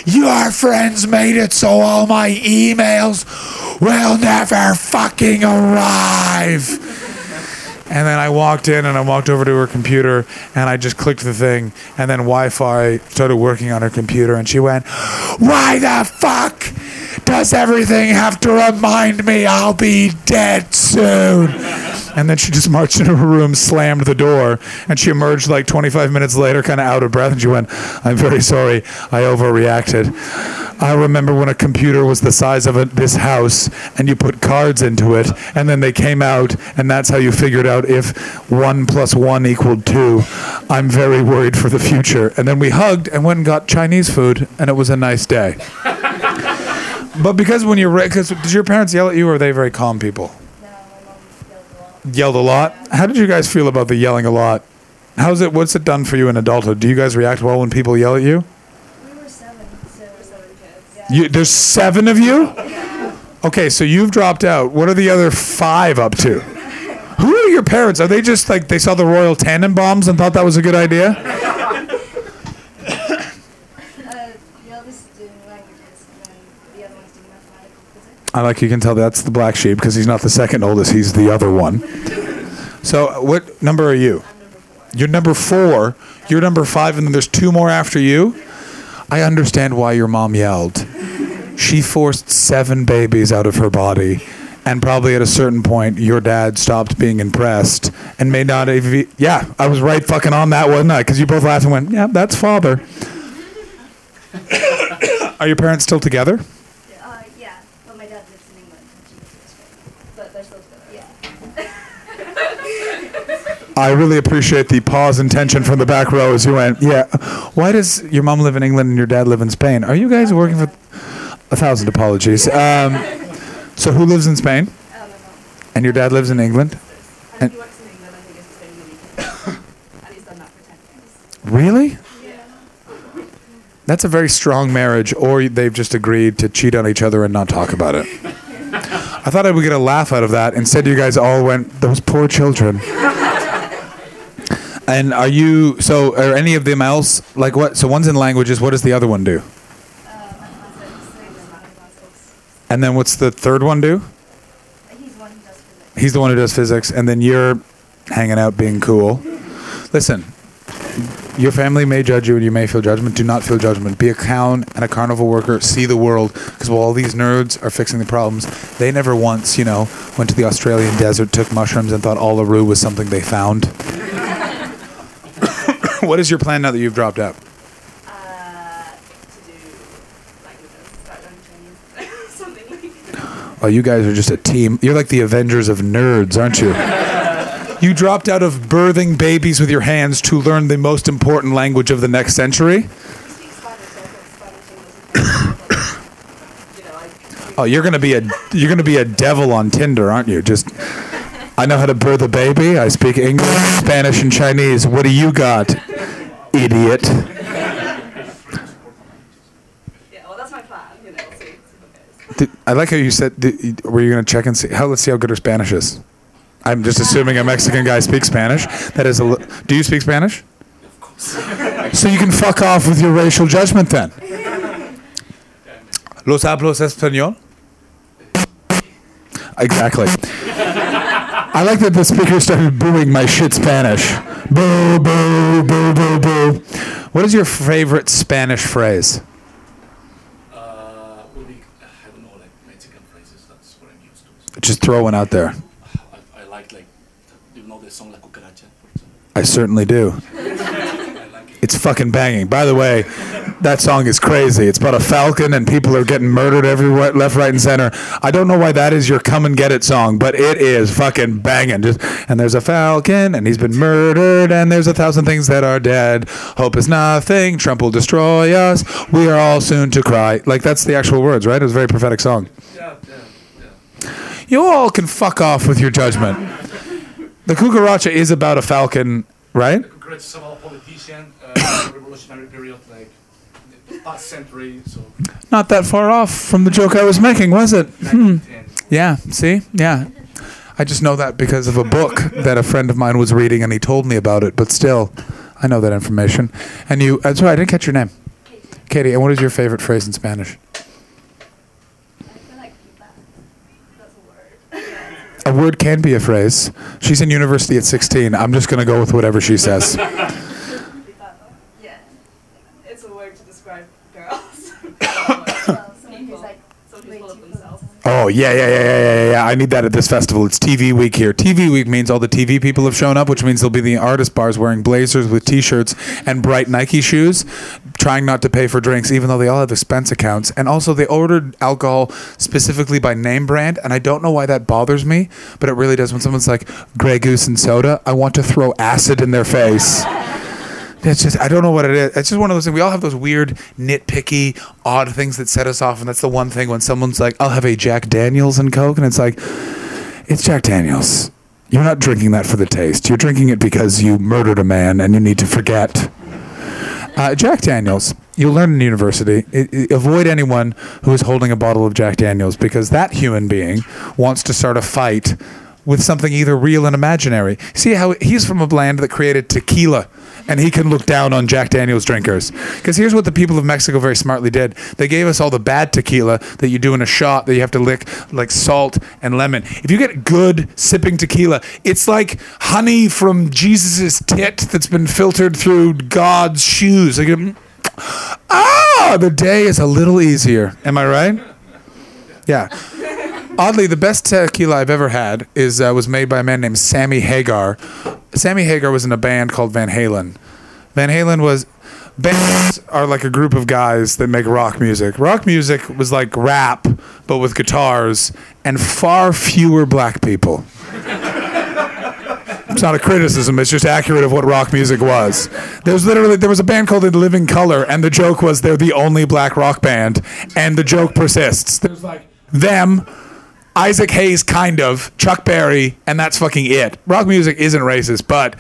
Your friends made it so all my emails will never fucking arrive. And then I walked in and I walked over to her computer and I just clicked the thing and then Wi-Fi started working on her computer and she went, "Why the fuck Does everything have to remind me I'll be dead soon? And then she just marched into her room, slammed the door, and she emerged like 25 minutes later, kind of out of breath. And she went, I'm very sorry. I overreacted. I remember when a computer was the size of a, this house, and you put cards into it, and then they came out, and that's how you figured out if one plus one equaled two. I'm very worried for the future. And then we hugged and went and got Chinese food, and it was a nice day. But because when you're, because did your parents yell at you, or are they very calm people? No, my mom yelled a lot. Yelled a lot. How did you guys feel about the yelling a lot? How's it? What's it done for you in adulthood? Do you guys react well when people yell at you? We were seven, so we're seven kids. Yeah. You, there's seven of you. Okay, so you've dropped out. What are the other five up to? Who are your parents? Are they just like they saw the Royal Tenenbaums and thought that was a good idea? Uh, the eldest doing languages, and then the other one's doing mathematical physics. I like you can tell that's the black sheep because he's not the second oldest. He's the other one. So what number are you? You're number four. You're number five, and then there's two more after you. I understand why your mom yelled. She forced seven babies out of her body, and probably at a certain point, your dad stopped being impressed and may not have. e- Yeah, I was right fucking on that, wasn't I? Because you both laughed and went, "Yeah, that's father." Are your parents still together? Uh, yeah, but my dad lives in England, and she lives in Australia. But they're still together. Yeah. I really appreciate the pause and tension from the back row as you went, yeah. Why does your mom live in England and your dad live in Spain? Are you guys working for a thousand apologies? Um, so who lives in Spain? And your dad lives in England? And, And- he works in England, and he goes to Spain in the weekend. and he's done that for 10 years. Really? That's a very strong marriage, or they've just agreed to cheat on each other and not talk about it. I thought I would get a laugh out of that. Instead, you guys all went, those poor children. and are you, so are any of them else, like what? So one's in languages, what does the other one do? And then what's the third one do? He's the one who does physics. He's the one who does physics, and then you're hanging out being cool. Listen, your family may judge you and you may feel judgment. Do not feel judgment. Be a clown and a carnival worker. See the world. Because while all these nerds are fixing the problems, they never once, you know, went to the Australian desert, took mushrooms, and thought Uluru was something they found. What is your plan now that you've dropped out? Uh, Oh, you guys are just a team. You're like the Avengers of nerds, aren't you? you dropped out of birthing babies with your hands to learn the most important language of the next century. Oh, you're gonna be a you're gonna be a devil on Tinder, aren't you? Just I know how to birth a baby. I speak English, Spanish, and Chinese. What do you got, idiot? Yeah, well, that's my plan. You know, we'll see. see what. Did, I like how you said. Did, were you gonna check and see? How? Let's see how good her Spanish is. I'm just assuming a Mexican guy speaks Spanish. That is a. li- Do you speak Spanish? Of course. So you can fuck off with your racial judgment then. Los hablos español? Exactly. I like that the speaker started booing my shit Spanish. Boo, boo, boo, boo, boo. What is your favorite Spanish phrase? Uh, will be, I don't know, like Mexican phrases. That's what I'm used to. Just throw one out there. I, I like, like, you know the song La Cucaracha. I certainly do. I like it. It's fucking banging. By the way, that song is crazy. It's about a falcon and people are getting murdered everywhere, left, right, and center. I don't know why that is your come and get it song, but it is fucking banging. Just and there's a falcon and he's been murdered and there's a thousand things that are dead. Hope is nothing. Trump will destroy us. We are all soon to cry. Like that's the actual words, right? It was a very prophetic song. Yeah, yeah, yeah. You all can fuck off with your judgment. The cucaracha is about a falcon, right? The Cucaracha is about a politician, uh, revolutionary period, like century, so Not that far off from the joke I was making, was it? Hmm. Yeah, see? Yeah. I just know that because of a book that a friend of mine was reading and he told me about it, but still, I know that information. And you, uh, sorry, I didn't catch your name. Katie, and what is your favorite phrase in Spanish? I feel like that. That's a word. A word can be a phrase. She's in university at 16. I'm just going to go with whatever she says. yeah. It's a word to describe girls. Well, someone who's like Somebody's really Oh yeah, yeah, yeah, yeah, yeah, yeah. I need that at this festival. It's TV week here. TV week means all the TV people have shown up, which means there'll be the artist bars wearing blazers with t-shirts and bright Nike shoes, trying not to pay for drinks, even though they all have expense accounts. And also, they ordered alcohol specifically by name brand, and I don't know why that bothers me, but it really does. When someone's like Grey Goose and soda, I want to throw acid in their face. It's just I don't know what it is. It's just one of those things. We all have those weird, nitpicky, odd things that set us off, and that's the one thing when someone's like, "I'll have a Jack Daniels and Coke," and it's like, it's Jack Daniels. You're not drinking that for the taste. You're drinking it because you murdered a man and you need to forget. Uh, Jack Daniels. You'll learn in university. I- I- avoid anyone who is holding a bottle of Jack Daniels because that human being wants to start a fight with something either real and imaginary. See how he's from a land that created tequila and he can look down on Jack Daniels drinkers. Because here's what the people of Mexico very smartly did they gave us all the bad tequila that you do in a shot that you have to lick, like salt and lemon. If you get good sipping tequila, it's like honey from Jesus' tit that's been filtered through God's shoes. Like, mm, ah, the day is a little easier. Am I right? Yeah. Oddly, the best tequila I've ever had is uh, was made by a man named Sammy Hagar. Sammy Hagar was in a band called Van Halen. Van Halen was bands are like a group of guys that make rock music. Rock music was like rap, but with guitars and far fewer black people. It's not a criticism. It's just accurate of what rock music was. There was literally there was a band called In Living Color, and the joke was they're the only black rock band, and the joke persists. There's like them, Isaac Hayes, kind of Chuck Berry, and that's fucking it. Rock music isn't racist, but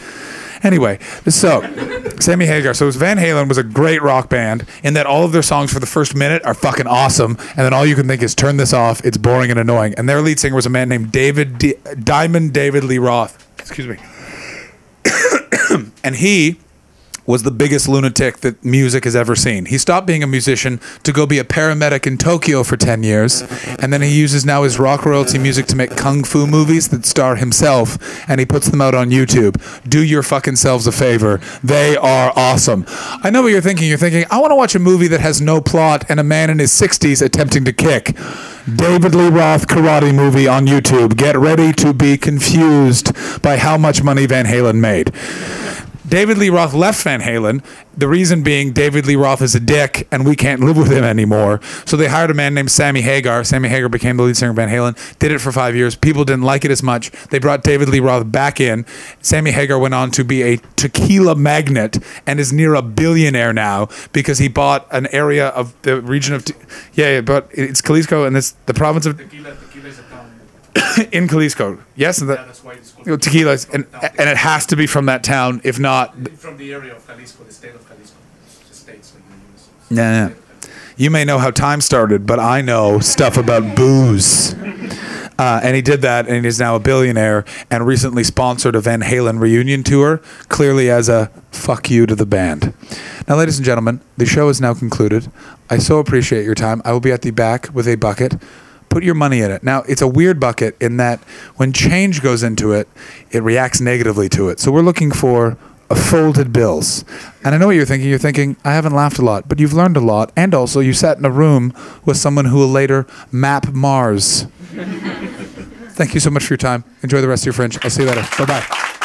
anyway. So Sammy Hagar. So Van Halen was a great rock band in that all of their songs for the first minute are fucking awesome, and then all you can think is turn this off. It's boring and annoying. And their lead singer was a man named David D- Diamond David Lee Roth. Excuse me. and he was the biggest lunatic that music has ever seen. He stopped being a musician to go be a paramedic in Tokyo for 10 years, and then he uses now his rock royalty music to make kung fu movies that star himself, and he puts them out on YouTube. Do your fucking selves a favor. They are awesome. I know what you're thinking. You're thinking, I want to watch a movie that has no plot and a man in his 60s attempting to kick. David Lee Roth karate movie on YouTube. Get ready to be confused by how much money Van Halen made. David Lee Roth left Van Halen. The reason being David Lee Roth is a dick and we can't live with him anymore. So they hired a man named Sammy Hagar. Sammy Hagar became the lead singer of Van Halen, did it for five years. People didn't like it as much. They brought David Lee Roth back in. Sammy Hagar went on to be a tequila magnet and is near a billionaire now because he bought an area of the region of, yeah, yeah but it's Jalisco and it's the province of, Tequila, tequila is a town. in Jalisco. Yes, and Yeah, that's why it's you know, tequila, is- and, and it has to be from that town. If not, from the area of Jalisco, the state of Jalisco, the states the US. Yeah, yeah. You may know how time started, but I know stuff about booze. Uh, and he did that, and he's now a billionaire and recently sponsored a Van Halen reunion tour, clearly as a fuck you to the band. Now, ladies and gentlemen, the show is now concluded. I so appreciate your time. I will be at the back with a bucket. Put your money in it. Now, it's a weird bucket in that when change goes into it, it reacts negatively to it. So we're looking for folded bills. And I know what you're thinking. You're thinking, I haven't laughed a lot, but you've learned a lot. And also, you sat in a room with someone who will later map Mars. Thank you so much for your time. Enjoy the rest of your French. I'll see you later. Bye bye.